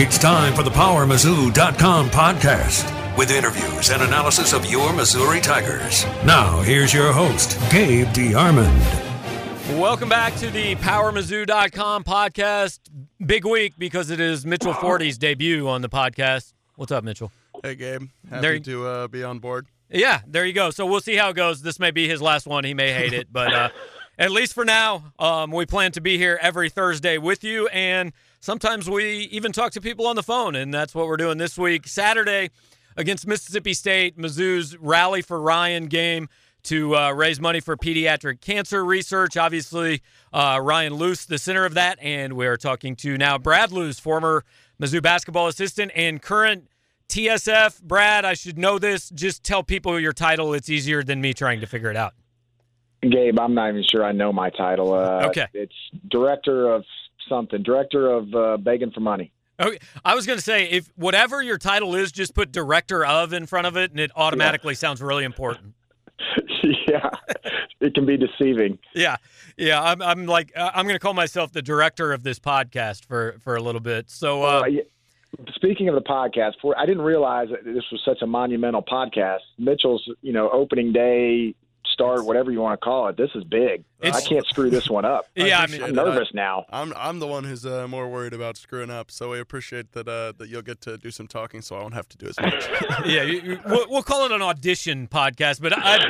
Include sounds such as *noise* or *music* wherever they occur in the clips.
It's time for the PowerMizzou.com podcast with interviews and analysis of your Missouri Tigers. Now, here's your host, Gabe DeArmond. Welcome back to the PowerMizzou.com podcast. Big week because it is Mitchell Forde's debut on the podcast. What's up, Mitchell? Hey, Gabe. Happy There- to uh, be on board. Yeah, there you go. So we'll see how it goes. This may be his last one. He may hate it, but uh, *laughs* at least for now, um, we plan to be here every Thursday with you. And sometimes we even talk to people on the phone, and that's what we're doing this week. Saturday against Mississippi State, Mizzou's Rally for Ryan game to uh, raise money for pediatric cancer research. Obviously, uh, Ryan Loos, the center of that, and we are talking to now Brad Loos, former Mizzou basketball assistant and current TSF. Brad, I should know this. Just tell people your title. It's easier than me trying to figure it out. Gabe, I'm not even sure I know my title. Uh, Okay. It's director of something, director of uh, begging for money. Okay, I was going to say if whatever your title is, just put director of in front of it, and it automatically sounds really important. *laughs* *laughs* yeah, it can be deceiving. Yeah, yeah. I'm, I'm like uh, I'm going to call myself the director of this podcast for for a little bit. So uh, Uh, yeah, speaking of the podcast, for I didn't realize that this was such a monumental podcast. Mitchell's, you know, opening day start, whatever you want to call it. This is big. I can't screw this one up. yeah, I appreciate mean, I'm it. nervous now. I'm I'm the one who's uh, more worried about screwing up, so we appreciate that uh, that you'll get to do some talking, so I won't have to do as much. *laughs* yeah. You, you- we'll, we'll call it an audition podcast, but *laughs* I.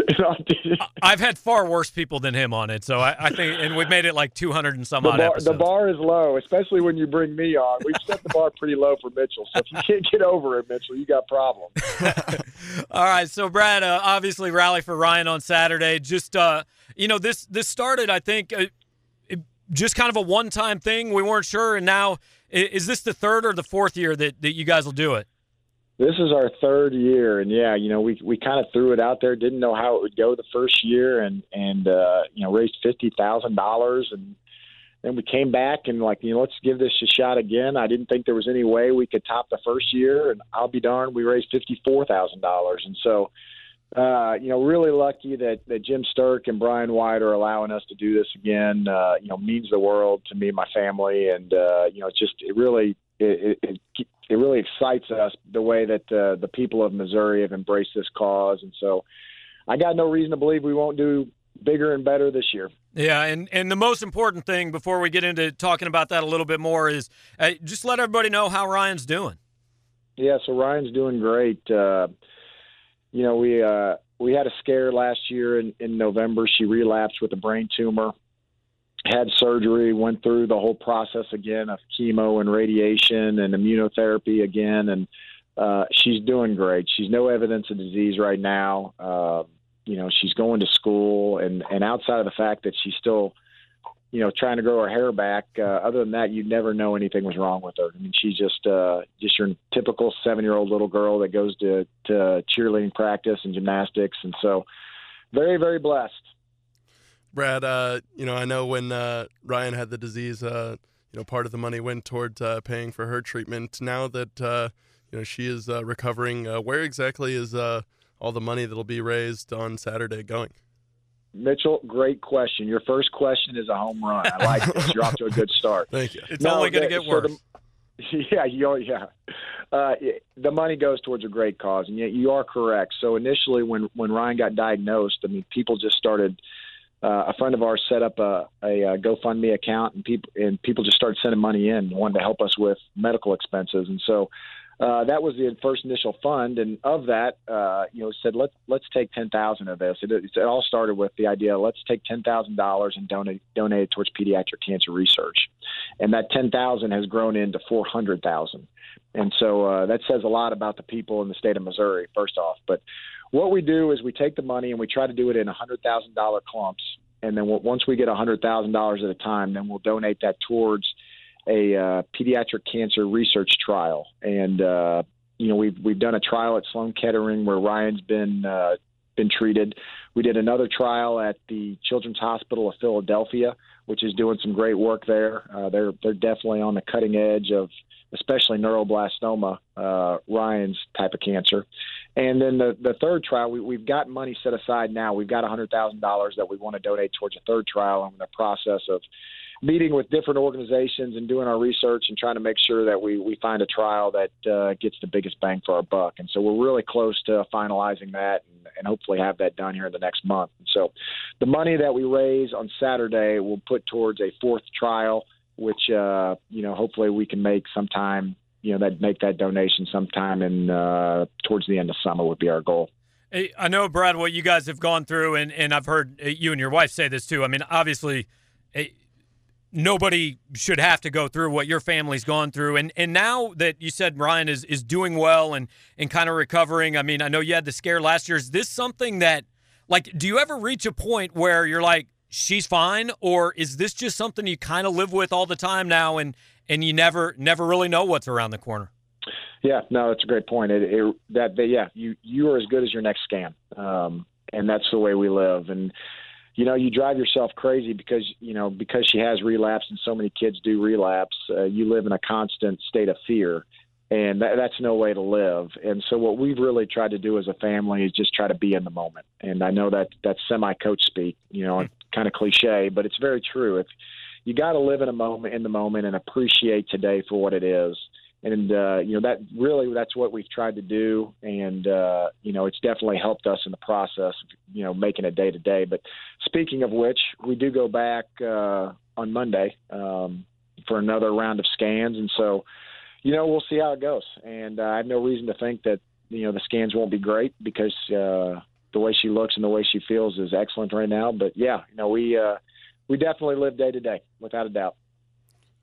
I've had far worse people than him on it, so I, I think, and we've made it like 200 and some The odd bar, episodes. the bar is low, especially when you bring me on. We've set the bar pretty low for Mitchell. So if you can't get over it, Mitchell, you got problems. *laughs* All right, so Brad, uh, obviously rally for Ryan on Saturday. Just uh, you know, this this started, I think, uh, it, just kind of a one time thing. We weren't sure, and now is this the third or the fourth year that, that you guys will do it? This is our third year, and yeah, you know, we we kind of threw it out there. Didn't know how it would go the first year, and and uh, you know, raised fifty thousand dollars, and then we came back and like, you know, let's give this a shot again. I didn't think there was any way we could top the first year, and I'll be darned, we raised fifty four thousand dollars, and so. Uh, you know, really lucky that, that Jim Sterk and Brian White are allowing us to do this again. Uh, you know, means the world to me and my family, and uh, you know, it's just it really it, it, it it really excites us the way that uh, the people of Missouri have embraced this cause, and so I got no reason to believe we won't do bigger and better this year. Yeah, and and the most important thing before we get into talking about that a little bit more is uh, just let everybody know how Ryan's doing. Yeah, so Ryan's doing great. Uh, you know, we uh, we had a scare last year in, in November. She relapsed with a brain tumor, had surgery, went through the whole process again of chemo and radiation and immunotherapy again, and uh, she's doing great. She's no evidence of disease right now. Uh, you know, she's going to school, and and outside of the fact that she's still you know, trying to grow her hair back. Uh, other than that, you'd never know anything was wrong with her. I mean, she's just uh, just your typical seven year old little girl that goes to to cheerleading practice and gymnastics, and so very very blessed. Brad, uh, you know, I know when uh, Ryan had the disease, uh, you know, part of the money went toward uh, paying for her treatment. Now that uh, you know she is recovering, where exactly is uh, all the money that'll be raised on Saturday going? Mitchell, great question. Your first question is a home run. I like this. You're off to a good start. *laughs* Thank you. It's No, only going to the- get so worse. the- *laughs* yeah, you yeah. Uh, the money goes towards a great cause, and yet you are correct. So initially, when when Ryan got diagnosed, I mean, people just started. Uh, a friend of ours set up a, a, uh GoFundMe account, and people and people just started sending money in, wanting to help us with medical expenses, and so uh, that was the first initial fund. And of that, uh, you know, said let's let's take ten thousand of this. It, it all started with the idea let's take ten thousand dollars and donate donate it towards pediatric cancer research, and that ten thousand has grown into four hundred thousand. And so uh, that says a lot about the people in the state of Missouri, first off. But what we do is we take the money and we try to do it in $100,000 clumps. And then once we get $100,000 at a time, then we'll donate that towards a uh, pediatric cancer research trial. And, uh, you know, we've, we've done a trial at Sloan Kettering where Ryan's been, uh, been treated. We did another trial at the Children's Hospital of Philadelphia, which is doing some great work there. Uh, they're, they're definitely on the cutting edge of especially neuroblastoma, uh, Ryan's type of cancer. And then the, the third trial, we, we've got money set aside now. We've got $100,000 that we want to donate towards a third trial. I'm in the process of meeting with different organizations and doing our research and trying to make sure that we we find a trial that uh, gets the biggest bang for our buck. And so we're really close to finalizing that and, and hopefully have that done here in the next month. And so the money that we raise on Saturday will put towards a fourth trial, which uh, you know hopefully we can make sometime. You know that make that donation sometime in uh, towards the end of summer would be our goal. I know, Brad, what you guys have gone through, and, and I've heard uh, you and your wife say this too. I mean, obviously, nobody should have to go through what your family's gone through. And and now that you said Ryan is is doing well and and kind of recovering, I mean, I know you had the scare last year. Is this something that like do you ever reach a point where you're like she's fine or is this just something you kind of live with all the time now and and you never never really know what's around the corner? Yeah, no, that's a great point. It, it, that they, yeah, you you are as good as your next scan, um, and that's the way we live. And you know, you drive yourself crazy because you know because she has relapsed, and so many kids do relapse. Uh, you live in a constant state of fear, and that, that's no way to live. And so, what we've really tried to do as a family is just try to be in the moment. And I know that that's semi-coach speak, you know, mm-hmm. kind of cliche, but it's very true. If you got to live in a moment, in the moment, and appreciate today for what it is and uh, you know that really that's what we've tried to do, and uh, you know it's definitely helped us in the process, you know, making it day to day. But speaking of which, we do go back uh, on Monday um, for another round of scans, and so you know we'll see how it goes. And I have no reason to think that you know the scans won't be great because uh, the way she looks and the way she feels is excellent right now. But yeah, you know we uh, we definitely live day to day without a doubt.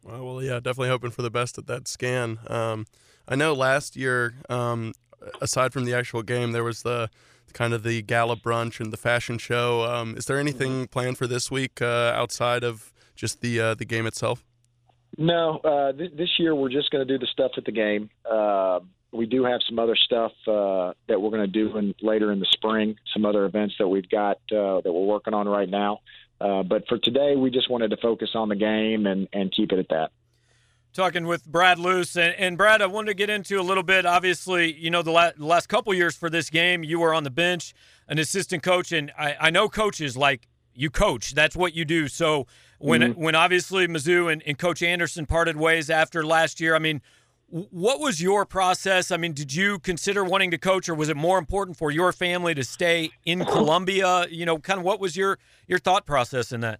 Well, well, yeah, definitely hoping for the best at that scan. Um, I know last year, um, aside from the actual game, there was the kind of the gala brunch and the fashion show. Um, is there anything mm-hmm. planned for this week uh, outside of just the uh, the game itself? No, uh, th- this year we're just going to do the stuff at the game. Uh, we do have some other stuff uh, that we're going to do in, later in the spring. Some other events that we've got uh, that we're working on right now. Uh, but for today, we just wanted to focus on the game and, and keep it at that. Talking with Brad Loos. And, and Brad, I wanted to get into a little bit. Obviously, you know, the, la- the last couple years for this game, you were on the bench, an assistant coach. And I, I know coaches like you coach, that's what you do. So when, mm-hmm. when obviously Mizzou and, and Coach Anderson parted ways after last year, I mean, what was your process? I mean, did you consider wanting to coach, or was it more important for your family to stay in *clears throat* Columbia? You know, kind of what was your your thought process in that?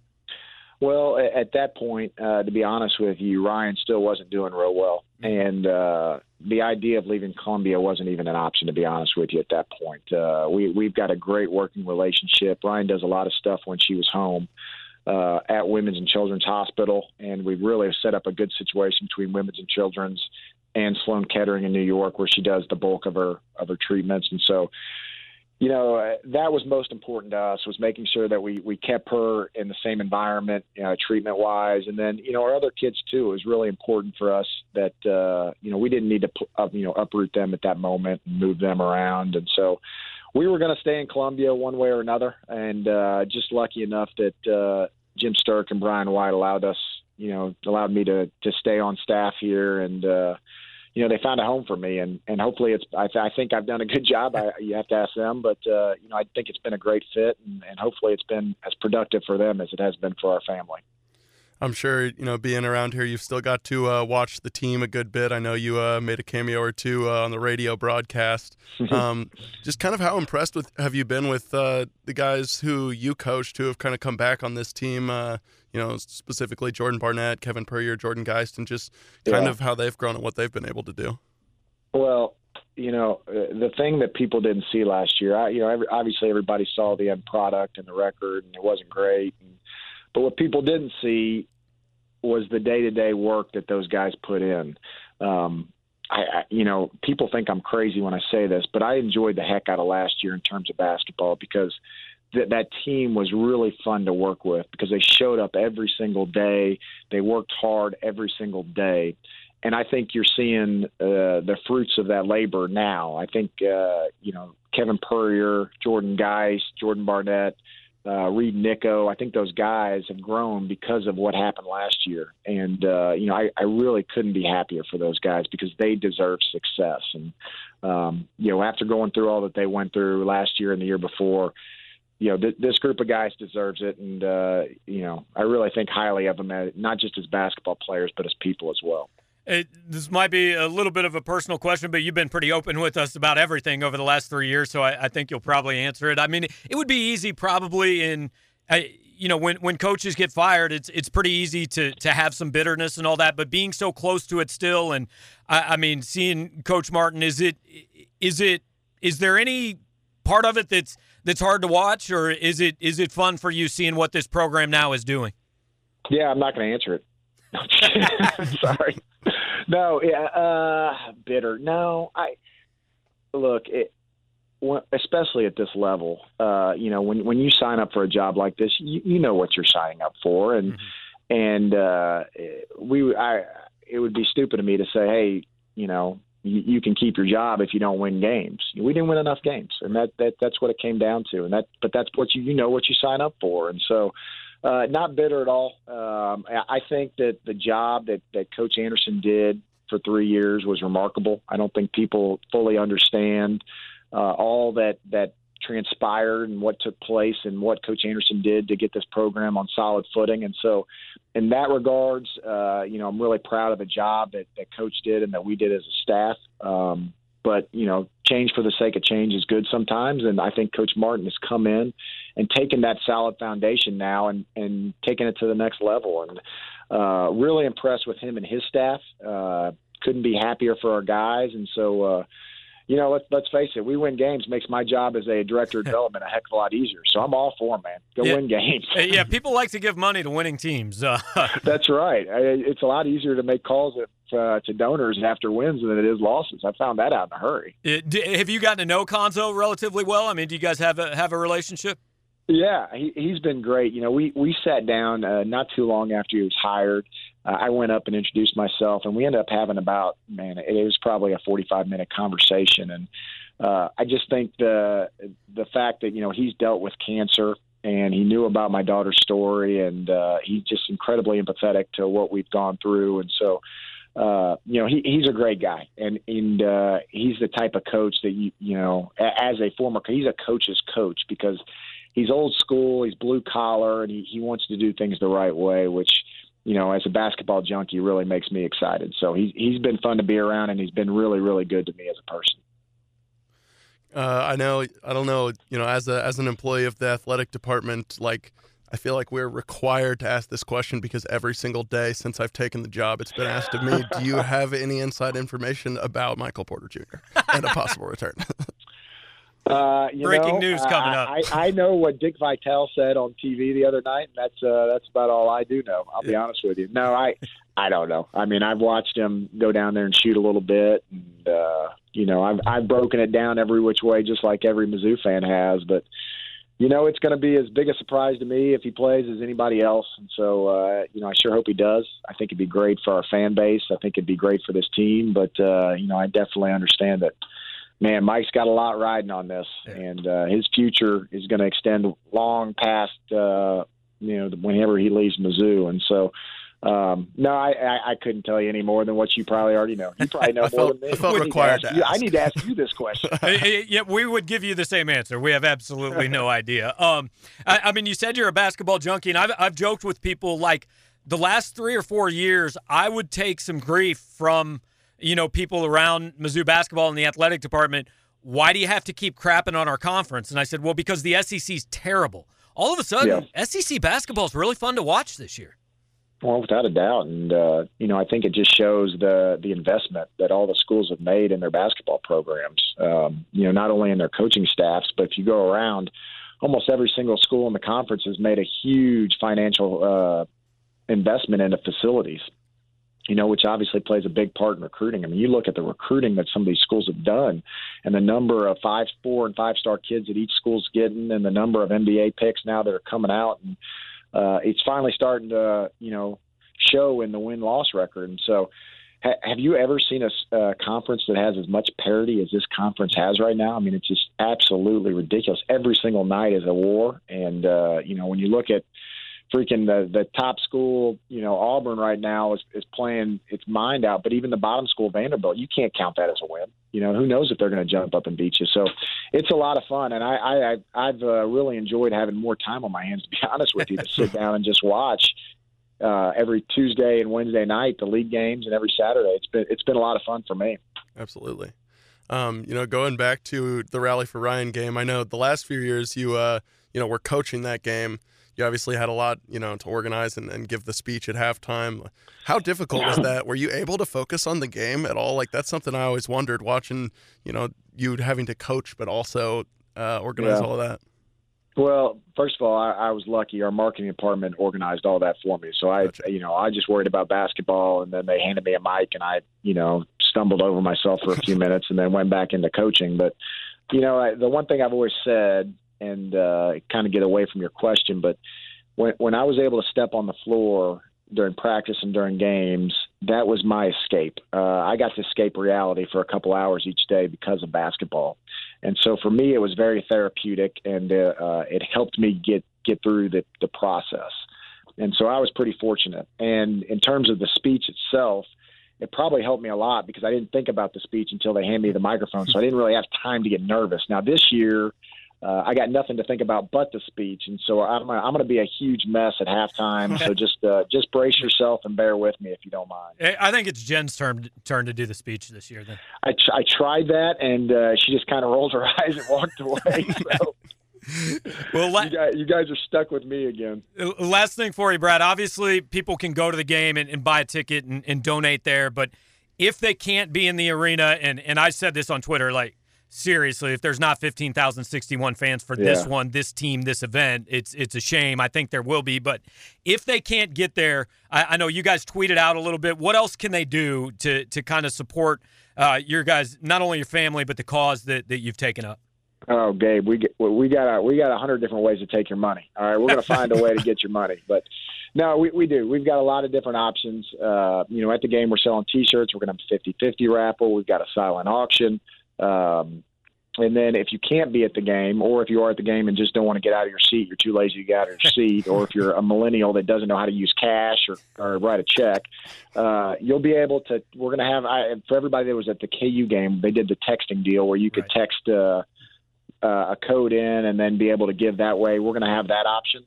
Well, at that point, uh, to be honest with you, Ryan still wasn't doing real well, and uh, the idea of leaving Columbia wasn't even an option. To be honest with you, at that point, uh, we we've got a great working relationship. Ryan does a lot of stuff when she was home. Uh, at Women's and Children's Hospital, and we've really set up a good situation between Women's and Children's and Sloan Kettering in New York, where she does the bulk of her of her treatments. And so, you know, that was most important to us was making sure that we we kept her in the same environment, you know, treatment wise, and then you know our other kids too. It was really important for us that uh, you know we didn't need to uh, you know uproot them at that moment and move them around, and so. We were going to stay in Columbia one way or another, and uh, just lucky enough that uh, Jim Sterk and Brian White allowed us, you know, allowed me to to stay on staff here, and uh, you know they found a home for me and and hopefully it's I, I think I've done a good *laughs* job I, you have to ask them but uh, you know I think it's been a great fit and, and hopefully it's been as productive for them as it has been for our family. I'm sure you know being around here, you've still got to uh, watch the team a good bit. I know you uh, made a cameo or two uh, on the radio broadcast. *laughs* Um, just kind of how impressed with have you been with uh, the guys who you coached who have kind of come back on this team? You know, specifically Jordan Barnett, Kevin Puryear, Jordan Geist, and just kind yeah. of how they've grown and what they've been able to do. Well, you know, uh, the thing that people didn't see last year, I, you know, every, obviously everybody saw the end product and the record, and it wasn't great. And, but what people didn't see was the day to day work that those guys put in. Um, I, I, you know, people think I'm crazy when I say this, but I enjoyed the heck out of last year in terms of basketball because that that team was really fun to work with because they showed up every single day. They worked hard every single day. And I think you're seeing uh, the fruits of that labor now. I think, uh, you know, Kevin Puryear, Jordan Geist, Jordan Barnett, uh, Reed Nikko. I think those guys have grown because of what happened last year, and uh, you know I, I really couldn't be happier for those guys because they deserve success. And um, you know after going through all that they went through last year and the year before, you know, th- this group of guys deserves it, and uh, you know, I really think highly of them, not just as basketball players, but as people as well. It, this might be a little bit of a personal question, but you've been pretty open with us about everything over the last three years, so I, I think you'll probably answer it. I mean, it would be easy, probably, in uh, you know, when when coaches get fired, it's it's pretty easy to to have some bitterness and all that. But being so close to it still, and I, I mean, seeing Coach Martin, is it is it is there any part of it that's that's hard to watch, or is it is it fun for you seeing what this program now is doing? Yeah, I'm not going to answer it. *laughs* Sorry. No, yeah, uh, bitter. No, I look. It, especially at this level, uh, you know, when when you sign up for a job like this, you, you know what you're signing up for, and mm-hmm. and uh, we, I, it would be stupid of me to say, hey, you know, you, you can keep your job if you don't win games. We didn't win enough games, and that that that's what it came down to, and that, but that's what you you know what you sign up for, and so. Uh, not bitter at all. Um, I think that the job that, that Coach Anderson did for three years was remarkable. I don't think people fully understand uh, all that that transpired and what took place and what Coach Anderson did to get this program on solid footing. And so, in that regards, uh, you know, I'm really proud of the job that, that Coach did and that we did as a staff. Um, but you know, change for the sake of change is good sometimes, and I think Coach Martin has come in and taken that solid foundation now and and taken it to the next level. And uh, really impressed with him and his staff. Uh, couldn't be happier for our guys, and so. Uh, you know, let's let's face it, we win games makes my job as a director of *laughs* development a heck of a lot easier. So I'm all for man. Go yeah. win games. yeah, people like to give money to winning teams. Uh, *laughs* That's right. It's a lot easier to make calls uh, to donors after wins than it is losses. I found that out in a hurry. It, have you gotten to know Cuonzo relatively well? I mean, do you guys have a have a relationship? Yeah, he, he's been great. You know, we we sat down uh, not too long after he was hired. Uh, I went up and introduced myself, and we ended up having about man, it, it was probably a forty-five minute conversation. And uh, I just think the the fact that you know he's dealt with cancer and he knew about my daughter's story, and uh, he's just incredibly empathetic to what we've gone through, and so. Uh, you know, he, he's a great guy, and and uh, he's the type of coach that you you know, as a former, he's a coach's coach because he's old school, he's blue collar, and he, he wants to do things the right way, which you know, as a basketball junkie, really makes me excited. So he's he's been fun to be around, and he's been really really good to me as a person. Uh, I know. I don't know. You know, as a as an employee of the athletic department, like I feel like we're required to ask this question because every single day since I've taken the job, it's been asked of me. Do you *laughs* have any inside information about Michael Porter Jr. and a possible return? *laughs* Uh, Breaking know, news coming up. I, I know what Dick Vitale said on TV the other night, and that's uh, that's about all I do know. I'll be honest with you. No, I I don't know. I mean, I've watched him go down there and shoot a little bit, and uh, you know, I've I've broken it down every which way, just like every Mizzou fan has. But you know, it's going to be as big a surprise to me if he plays as anybody else. And so, uh, you know, I sure hope he does. I think it'd be great for our fan base. I think it'd be great for this team. But uh, you know, I definitely understand that man, Mike's got a lot riding on this, and uh, his future is going to extend long past uh, you know whenever he leaves Mizzou, and so. Um, no, I, I, I couldn't tell you any more than what you probably already know. You probably know *laughs* more felt, than me. I felt required to, to you, I need to ask you this question. *laughs* yeah, we would give you the same answer. We have absolutely no idea. Um, I, I mean, you said you're a basketball junkie, and I've I've joked with people like the last three or four years, I would take some grief from you know, people around Mizzou basketball in the athletic department, why do you have to keep crapping on our conference? And I said, well, because the SEC's terrible. All of a sudden, yeah. SEC basketball is really fun to watch this year. Well, without a doubt, and uh, you know, I think it just shows the the investment that all the schools have made in their basketball programs. Um, you know, not only in their coaching staffs, but if you go around, almost every single school in the conference has made a huge financial uh, investment into facilities you know, which obviously plays a big part in recruiting. I mean, you look at the recruiting that some of these schools have done, and the number of five, four, and five star kids that each school's getting, and the number of NBA picks now that are coming out, and uh, it's finally starting to, you know, show in the win loss record. And so, ha- have you ever seen a uh, conference that has as much parity as this conference has right now? I mean, it's just absolutely ridiculous. Every single night is a war, and uh, you know, when you look at freaking the the top school, you know, Auburn right now is is playing its mind out. But even the bottom school, Vanderbilt, you can't count that as a win. You know, who knows if they're going to jump up and beat you? So it's a lot of fun, and I, I I've uh, really enjoyed having more time on my hands. To be *laughs* honest with you, to sit down and just watch uh, every Tuesday and Wednesday night the league games, and every Saturday. It's been it's been a lot of fun for me. Absolutely. Um, you know, going back to the Rally for Ryan game, I know the last few years you uh, you know were coaching that game you obviously had a lot, you know, to organize and, and give the speech at halftime. How difficult was that? Were you able to focus on the game at all? Like that's something I always wondered watching, you know, you having to coach but also uh, organize yeah. all of that. Well, first of all, I, I was lucky. Our marketing department organized all that for me. So I, gotcha. you know, I just worried about basketball, and then they handed me a mic, and I, you know, stumbled over myself for a few *laughs* minutes, and then went back into coaching. But, you know, I, the one thing I've always said and uh, kind of get away from your question, but when when I was able to step on the floor during practice and during games, that was my escape. Uh, I got to escape reality for a couple hours each day because of basketball, and so for me, it was very therapeutic, and uh, uh, it helped me get get through the the process. And so I was pretty fortunate. And in terms of the speech itself, it probably helped me a lot because I didn't think about the speech until they handed me the microphone, so I didn't really have time to get nervous. Now this year uh, I got nothing to think about but the speech, and so I'm I'm going to be a huge mess at halftime. so *laughs* just uh, just brace yourself and bear with me if you don't mind. I think it's Jen's turn turn to do the speech this year. Then I I tried that, and uh, she just kind of rolled her *laughs* eyes and walked away. So. *laughs* well, la- you, guys, you, guys, are stuck with me again. Last thing for you, Brad. Obviously, people can go to the game and, and buy a ticket and, and donate there, but if they can't be in the arena, and and I said this on Twitter, like seriously, if there's not 15,061 fans for yeah. this one, this team, this event, it's it's a shame. I think there will be, but if they can't get there, I, I know you guys tweeted out a little bit. What else can they do to to kind of support uh, your guys, not only your family, but the cause that, that you've taken up? Oh, Gabe, we get, we got a, we got a hundred different ways to take your money. All right, we're going to find a way to get your money, but. No, we, we do. We've got a lot of different options. Uh, you know, at the game, we're selling T-shirts. We're going to have 50-50 raffle. We've got a silent auction. Um, and then if you can't be at the game, or if you are at the game and just don't want to get out of your seat, you're too lazy to get out of your seat, or if you're a millennial that doesn't know how to use cash or, or write a check, uh, you'll be able to. We're going to have I, for everybody that was at the KU game, they did the texting deal where you could right. text uh, uh, a code in and then be able to give that way. We're going to have that option.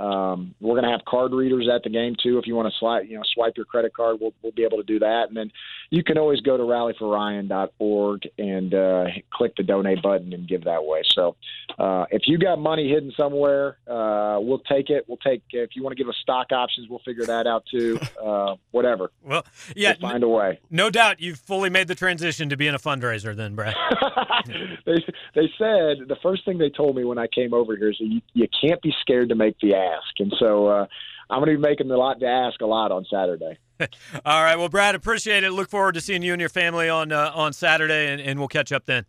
Um, we're going to have card readers at the game too. If you want to swipe, you know, swipe your credit card, we'll, we'll be able to do that. And then you can always go to rallyforryan.org and uh, click the donate button and give that way. So uh, if you got money hidden somewhere, uh, we'll take it. We'll take if you want to give us stock options, we'll figure that out too. *laughs* Uh, whatever. Well, yeah, we'll find a way. No doubt, you've fully made the transition to being a fundraiser, then, Brad. *laughs* they they said the first thing they told me when I came over here is you, you can't be scared to make the ask. And so uh, I'm going to be making a lot to ask a lot on Saturday. *laughs* All right. Well, Brad, appreciate it. Look forward to seeing you and your family on uh, on Saturday, and, and we'll catch up then.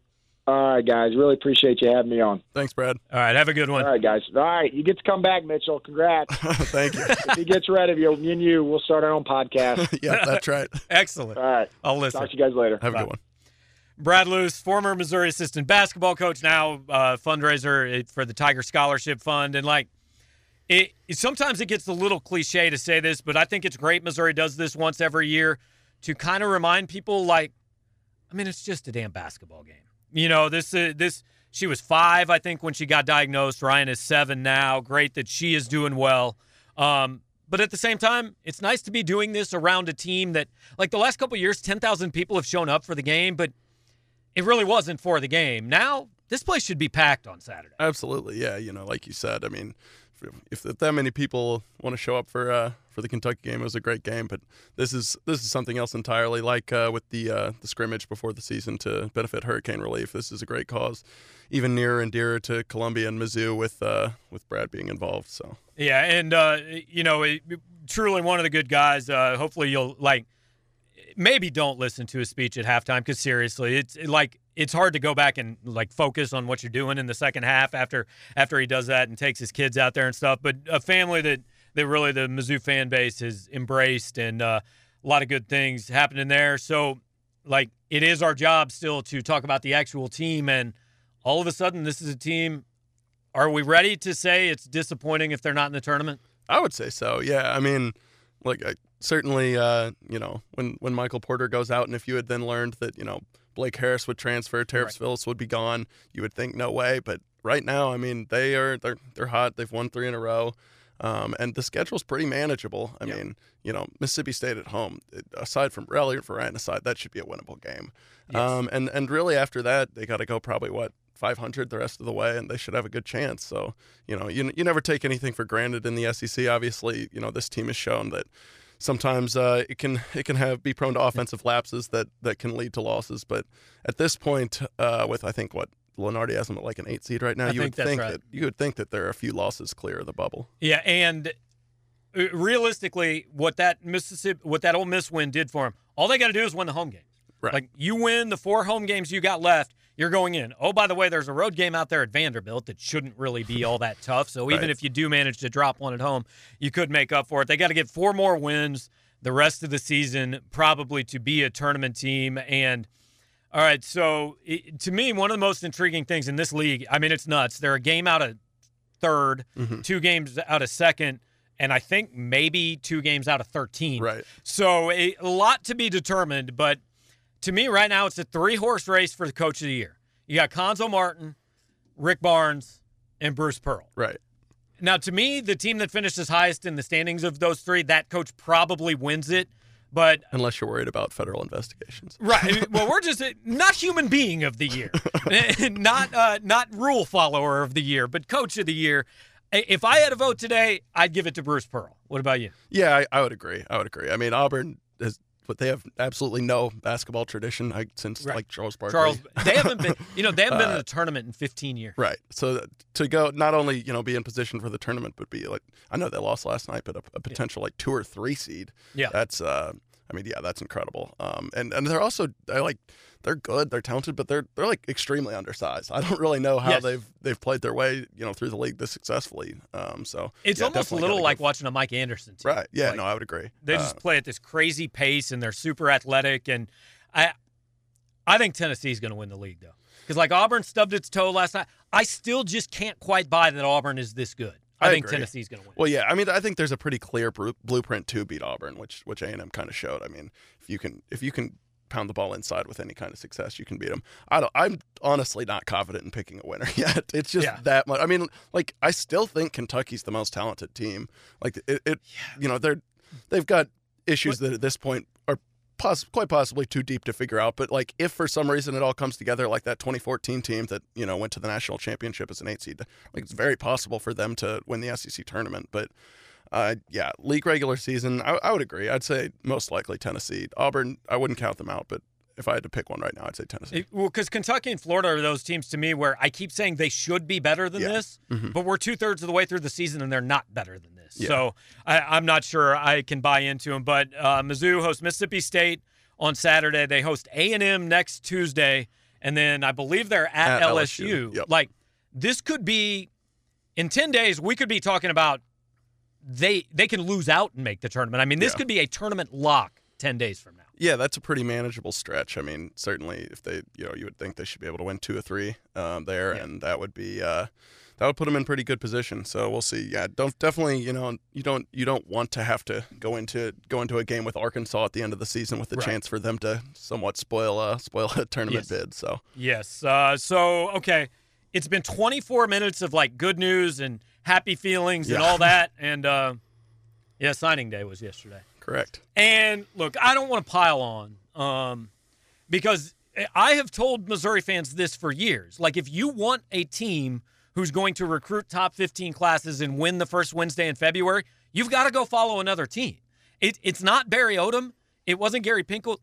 All right, guys. Really appreciate you having me on. Thanks, Brad. All right. Have a good one. All right, guys. All right. You get to come back, Mitchell. Congrats. *laughs* Thank you. if he gets rid of you, me and you, we'll start our own podcast. *laughs* yeah, that's right. Excellent. All right. I'll listen. Talk to you guys later. Have Bye. a good one. Brad Loos, former Missouri assistant basketball coach, now uh, fundraiser for the Tiger Scholarship Fund. And like, it, sometimes it gets a little cliche to say this, but I think it's great Missouri does this once every year to kind of remind people like, I mean, it's just a damn basketball game. You know, this uh, this she was five, I think, when she got diagnosed. Ryan is seven now. Great that she is doing well. Um, but at the same time, it's nice to be doing this around a team that, like the last couple years, ten thousand people have shown up for the game, but it really wasn't for the game. Now this place should be packed on Saturday. Absolutely, yeah. You know, like you said, I mean, if, if that many people want to show up for uh, for the Kentucky game, it was a great game. But this is this is something else entirely. Like uh, with the uh, the scrimmage before the season to benefit hurricane relief, this is a great cause, even nearer and dearer to Columbia and Mizzou with uh, with Brad being involved. So yeah, and uh, you know, truly one of the good guys. Uh, hopefully, you'll like maybe don't listen to his speech at halftime because seriously, it's like it's hard to go back and like focus on what you're doing in the second half after after he does that and takes his kids out there and stuff. But a family that that really the Mizzou fan base has embraced and uh, a lot of good things happening there. So like it is our job still to talk about the actual team and all of a sudden this is a team. Are we ready to say it's disappointing if they're not in the tournament? I would say so. Yeah, I mean, like I, certainly, uh, you know, when when Michael Porter goes out, and if you had then learned that you know Blake Harris would transfer, Terrence Right. Phillips would be gone, you would think no way. But right now, I mean, they are they're they're hot. They've won three in a row. Um, and the schedule's pretty manageable. I Yeah. mean, you know, Mississippi State at home, aside from Rally for Ryan aside, that should be a winnable game. Yes. Um, and and really after that, they got to go probably what 500 the rest of the way, and they should have a good chance. So you know, you you never take anything for granted in the SEC. Obviously, you know this team has shown that sometimes uh, it can it can have be prone to offensive lapses that that can lead to losses. But at this point, uh, with I think what Lunardi has them at like an eight seed right now, I you think would think right. that you would think that there are a few losses clear of the bubble. Yeah, and uh, realistically, what that Mississippi, what that Ole Miss win did for him, all they got to do is win the home games. Right. Like you win the four home games you got left, you're going in. Oh, by the way, there's a road game out there at Vanderbilt that shouldn't really be all that tough. So *laughs* even Right. if you do manage to drop one at home, you could make up for it. They got to get four more wins the rest of the season, probably to be a tournament team. And all right, so it, to me, one of the most intriguing things in this league, I mean, it's nuts. They're a game out of 3rd Mhm. two games out of second, and I think maybe two games out of 13. Right. So a lot to be determined, but to me right now it's a three horse race for the coach of the year. You got Cuonzo Martin, Rick Barnes, and Bruce Pearl. Right. Now to me, the team that finishes highest in the standings of those three, that coach probably wins it. But Unless you're worried about federal investigations. right, well, we're just uh, not human being of the year, *laughs* *laughs* not uh, not rule follower of the year, but coach of the year. If I had a vote today, I'd give it to Bruce Pearl. What about you? Yeah, I, I would agree. I would agree. I mean, Auburn has, but they have absolutely no basketball tradition like, since Right. like Charles Barkley. Charles, they haven't been, *laughs* you know, they haven't been in Uh, a tournament in 15 years. Right. So to go not only you know be in position for the tournament, but be like I know they lost last night, but a, a potential like two or three seed. Yeah. That's uh, I mean, yeah, that's incredible. Um, and and they're also they're like they're good, they're talented, but they're they're like extremely undersized. I don't really know how Yes. they've they've played their way you know through the league this successfully. Um, so It's yeah, almost a little like watching a Mike Anderson team. Right. Yeah. Like, no, I would agree. They Uh, just play at this crazy pace and they're super athletic. And I, I think Tennessee's going to win the league though, because like Auburn stubbed its toe last night. I still just can't quite buy that Auburn is this good. I, I think agree. Tennessee's going to win. Well, yeah, I mean, I think there's a pretty clear blueprint to beat Auburn, which which A and M kind of showed. I mean, if you can if you can pound the ball inside with any kind of success, you can beat them. I don't. I'm honestly not confident in picking a winner *laughs* yet. It's just Yeah. that much. I mean, like I still think Kentucky's the most talented team. Like it, it you know, they're they've got issues that at this point are. Poss- quite possibly too deep to figure out, but like if for some reason it all comes together, like that 2014 team that you know went to the national championship as an eight seed, like it's very possible for them to win the SEC tournament. But uh, yeah, league regular season, I, I would agree. I'd say most likely Tennessee. Auburn, I wouldn't count them out, but if I had to pick one right now, I'd say Tennessee. It- well, because Kentucky and Florida are those teams to me where I keep saying they should be better than Yeah. this, Mhm. but we're two thirds of the way through the season and they're not better than this. Yeah. So I, I'm not sure I can buy into them. But uh, Mizzou hosts Mississippi State on Saturday. They host A and M next Tuesday, and then I believe they're at, At LSU. LSU, yep. Like this could be in ten days. We could be talking about they they can lose out and make the tournament. I mean, this Yeah. could be a tournament lock ten days from now. yeah, that's a pretty manageable stretch. I mean, certainly if they, you know, you would think they should be able to win two or three um, there, Yeah. and that would be uh, that would put them in pretty good position. So we'll see. Yeah, don't definitely, you know, you don't you don't want to have to go into go into a game with Arkansas at the end of the season with the Right. chance for them to somewhat spoil uh, spoil *laughs* a tournament Yes. bid. So Yes. Uh, so okay, it's been 24 minutes of like good news and happy feelings and all that, and uh, yeah, signing day was yesterday. correct. And look, I don't want to pile on um, because I have told Missouri fans this for years. Like, if you want a team who's going to recruit top 15 classes and win the first Wednesday in February, you've got to go follow another team. It, it's not Barry Odom. It wasn't Gary Pinkel.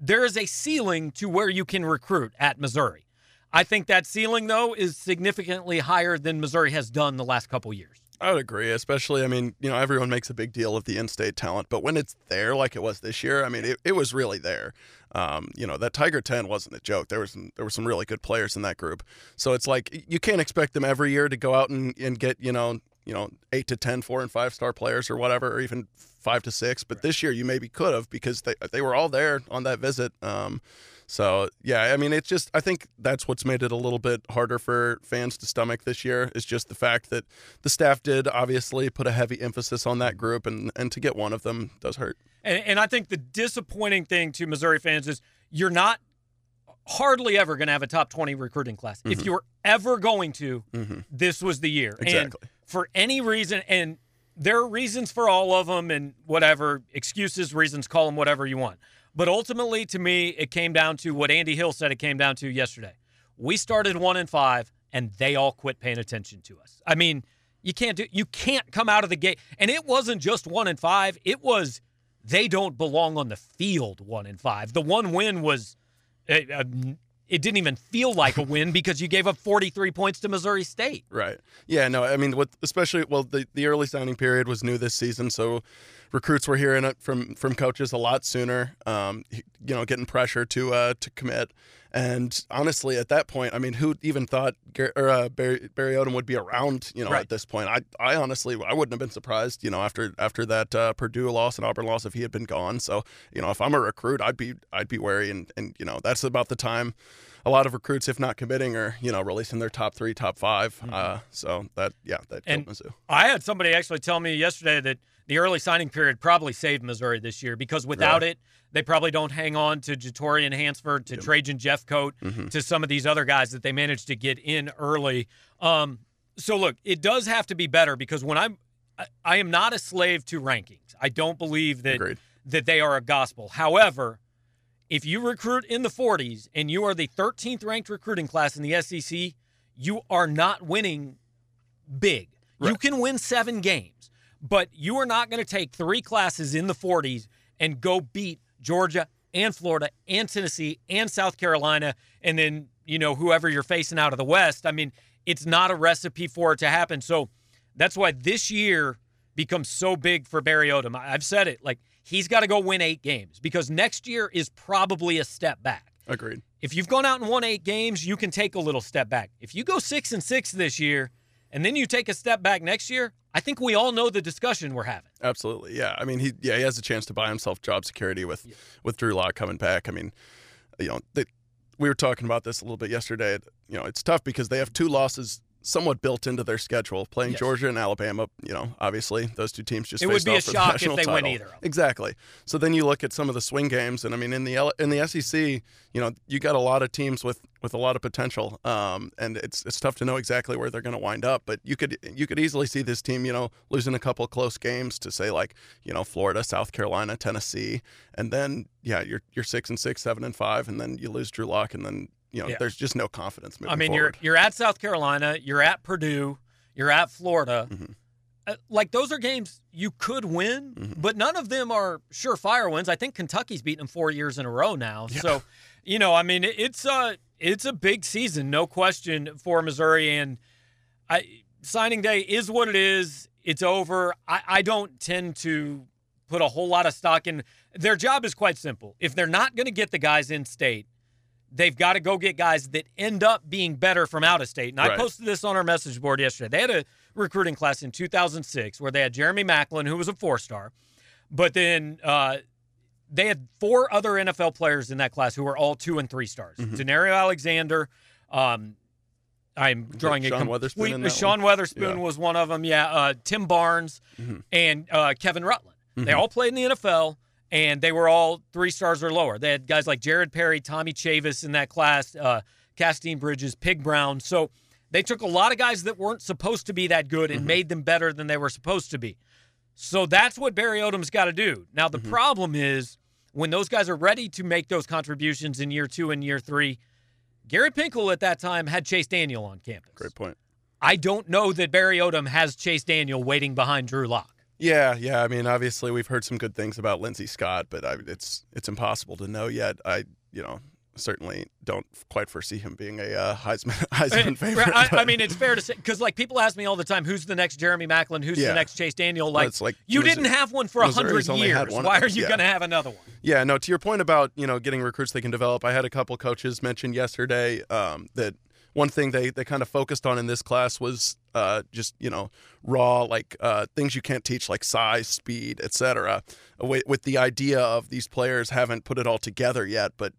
There is a ceiling to where you can recruit at Missouri. I think that ceiling, though, is significantly higher than Missouri has done the last couple years. I would agree, especially. I mean, you know, everyone makes a big deal of the in-state talent, but when it's there, like it was this year, I mean, it, it was really there. Um, you know, that Tiger Ten wasn't a joke. There was some, there were some really good players in that group. So it's like you can't expect them every year to go out and, and get you know you know eight to ten four and five star players or whatever, or even five to six. But this year you maybe could have because they they were all there on that visit. Um, So yeah, I mean, it's just I think that's what's made it a little bit harder for fans to stomach this year is just the fact that the staff did obviously put a heavy emphasis on that group, and and to get one of them does hurt. And, and I think the disappointing thing to Missouri fans is you're not hardly ever going to have a top 20 recruiting class. Mm-hmm. If you're ever going to, mm-hmm. this was the year. Exactly. And for any reason, and there are reasons for all of them and whatever, excuses, reasons, call them whatever you want. But ultimately, to me, it came down to what Andy Hill said it came down to yesterday. We started one and five, and they all quit paying attention to us. I mean, you can't do you can't come out of the gate. And it wasn't just one and five, it was they don't belong on the field one and five. The one win was it, uh, it didn't even feel like a win because you gave up 43 points to Missouri State. Right. Yeah, no, I mean, what, especially, well, the, the early signing period was new this season, so recruits were hearing it from from coaches a lot sooner, um, you know, getting pressure to uh, to commit. And honestly, at that point, I mean, who even thought or, uh, Barry, Barry Odom would be around? You know, right. at this point, I, I honestly, I wouldn't have been surprised. You know, after after that uh, Purdue loss and Auburn loss, if he had been gone. So, you know, if I'm a recruit, I'd be I'd be wary, and and you know, that's about the time a lot of recruits, if not committing, are you know releasing their top three, top 5 mm-hmm. uh, so that yeah, that and killed Mizzou. I had somebody actually tell me yesterday that the early signing period probably saved Missouri this year because without it, they probably don't hang on to Jatorian Hansford, to yep. Trajan Jeffcoat, mm-hmm. to some of these other guys that they managed to get in early. Um, so look, it does have to be better because when I'm, I, I am not a slave to rankings. I don't believe that Agreed. that they are a gospel. However, if you recruit in the 40s and you are the 13th ranked recruiting class in the SEC, you are not winning big. Right. You can win seven games, but you are not going to take three classes in the 40s and go beat Georgia and Florida and Tennessee and South Carolina and then, you know, whoever you're facing out of the West. I mean, it's not a recipe for it to happen. So that's why this year becomes so big for Barry Odom. I've said it like he's got to go win eight games because next year is probably a step back. Agreed. If you've gone out and won eight games, you can take a little step back. If you go six and six this year, and then you take a step back next year, I think we all know the discussion we're having. Absolutely, yeah. I mean, he yeah he has a chance to buy himself job security with yeah. with Drew Lock coming back. I mean, you know, they, we were talking about this a little bit yesterday. You know, it's tough because they have two losses somewhat built into their schedule. Playing yes. Georgia and Alabama, you know, obviously those two teams just it would be a shock if they title. win either. Exactly. So then you look at some of the swing games, and I mean, in the in the SEC, you know, you got a lot of teams with with a lot of potential, um, and it's it's tough to know exactly where they're going to wind up. But you could you could easily see this team, you know, losing a couple close games to say like you know Florida, South Carolina, Tennessee, and then yeah, you're you're six and six, seven and five, and then you lose Drew Lock, and then you know, yeah. there's just no confidence moving I mean, forward. you're you're at South Carolina, you're at Purdue, you're at Florida. Mm-hmm. Uh, like those are games you could win, mm-hmm. but none of them are surefire wins. I think Kentucky's beaten them four years in a row now. Yeah. So, you know, I mean, it's a it's a big season, no question for Missouri. And I signing day is what it is. It's over. I, I don't tend to put a whole lot of stock in. Their job is quite simple. If they're not going to get the guys in state, they've got to go get guys that end up being better from out of state. And right. I posted this on our message board yesterday. They had a recruiting class in 2006 where they had Jeremy Maclin, who was a four star, but then uh, they had four other NFL players in that class who were all two and three stars. mm hmm Alexander. Um, I'm drawing Sean a complete. Weatherspoon Sean Weatherspoon yeah. was one of them. Yeah, uh, Tim Barnes mm-hmm. and uh, Kevin Rutland. Mm-hmm. They all played in the NFL and they were all three stars or lower. They had guys like Jared Perry, Tommy Chavis in that class, uh, Castine Bridges, Pig Brown. So they took a lot of guys that weren't supposed to be that good and mm-hmm. made them better than they were supposed to be. So that's what Barry Odom's got to do. Now, the mm-hmm. problem is when those guys are ready to make those contributions in year two and year three, Gary Pinkel at that time had Chase Daniel on campus. Great point. I don't know that Barry Odom has Chase Daniel waiting behind Drew Lock. Yeah, yeah. I mean, obviously, we've heard some good things about Lindsey Scott, but I, it's it's impossible to know yet. I, you know, certainly don't quite foresee him being a uh, Heisman *laughs* Heisman favorite. I, I, mean, it's fair to say because like people ask me all the time, who's the next Jeremy Maclin? Who's yeah. the next Chase Daniel? Like, well, like you didn't have one for a hundred years. Why are you yeah. going to have another one? Yeah, no. To your point about you know getting recruits they can develop, I had a couple coaches mention yesterday um, that one thing they, they kind of focused on in this class was uh, just you know raw like uh, things you can't teach like size speed etc with, with, the idea of these players haven't put it all together yet but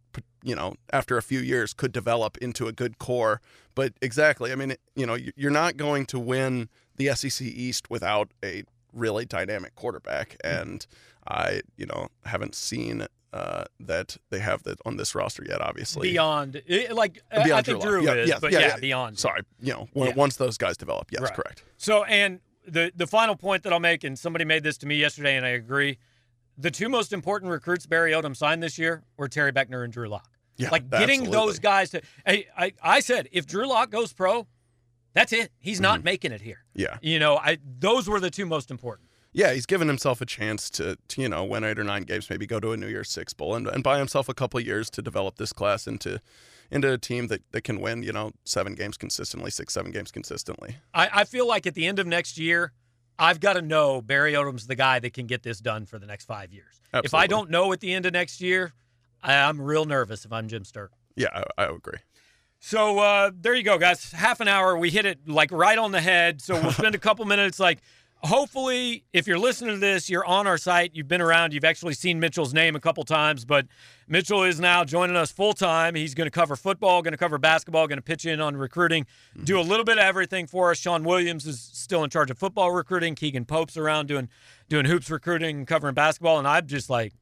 you know, after a few years could develop into a good core. But exactly, I mean, you know, you're not going to win the SEC East without a really dynamic quarterback, and I, you know, haven't seen uh, that they have that on this roster yet. Obviously, beyond like beyond I think Drew, Lock. is, yeah, but yeah, yeah, yeah, beyond. Sorry, you know, when, Yeah. once those guys develop, yes, Right. correct. So, and the the final point that I'll make, and somebody made this to me yesterday, and I agree. The two most important recruits Barry Odom signed this year were Terry Beckner and Drew Lock. Yeah, like getting absolutely. those guys to. Hey, I, I said if Drew Lock goes pro, that's it. He's Mm-hmm. not making it here. Yeah, You know, I those were the two most important. Yeah, he's given himself a chance to, to you know win eight or nine games, maybe go to a New Year's Six bowl, and, and buy himself a couple years to develop this class into into a team that, that can win you know seven games consistently, six seven games consistently. I, I feel like at the end of next year, I've got to know Barry Odom's the guy that can get this done for the next five years. If I don't know at the end of next year, I, I'm real nervous if I'm Jim Sterk. Yeah, I, I agree. So uh, there you go, guys. Half an hour. We hit it like right on the head. So we'll spend a couple minutes. Like, hopefully, if you're listening to this, you're on our site. You've been around. You've actually seen Mitchell's name a couple times. But Mitchell is now joining us full time. He's going to cover football, going to cover basketball, going to pitch in on recruiting, do a little bit of everything for us. Sean Williams is still in charge of football recruiting. Keegan Pope's around doing doing hoops recruiting and covering basketball. And I'm just like,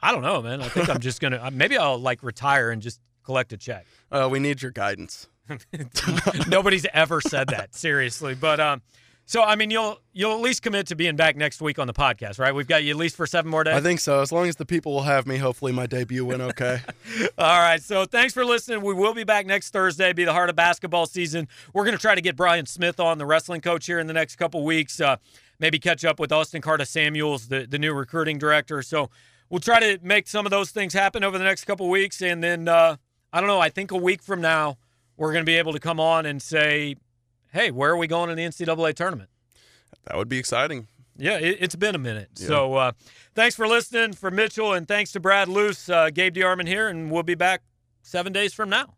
I don't know, man. I think I'm just gonna *laughs* maybe I'll like retire and just collect a check. Uh, we need your guidance. *laughs* *laughs* Nobody's ever said that seriously, but um, so I mean, you'll you'll at least commit to being back next week on the podcast, right? We've got you at least for seven more days. I think so. As long as the people will have me, hopefully my debut went okay. *laughs* All right, so thanks for listening. We will be back next Thursday. Be the heart of basketball season. We're going to try to get Brian Smith on, the wrestling coach, here in the next couple weeks. Uh, maybe catch up with Austin Carter Samuels, the the new recruiting director. So we'll try to make some of those things happen over the next couple weeks, and then uh, I don't know. I think a week from now we're going to be able to come on and say, "Hey, where are we going in the NCAA tournament?" that would be exciting. Yeah, it, it's been a minute. So uh, thanks for listening for Mitchell, and thanks to Brad Loos, uh, Gabe DeArmond here, and we'll be back seven days from now.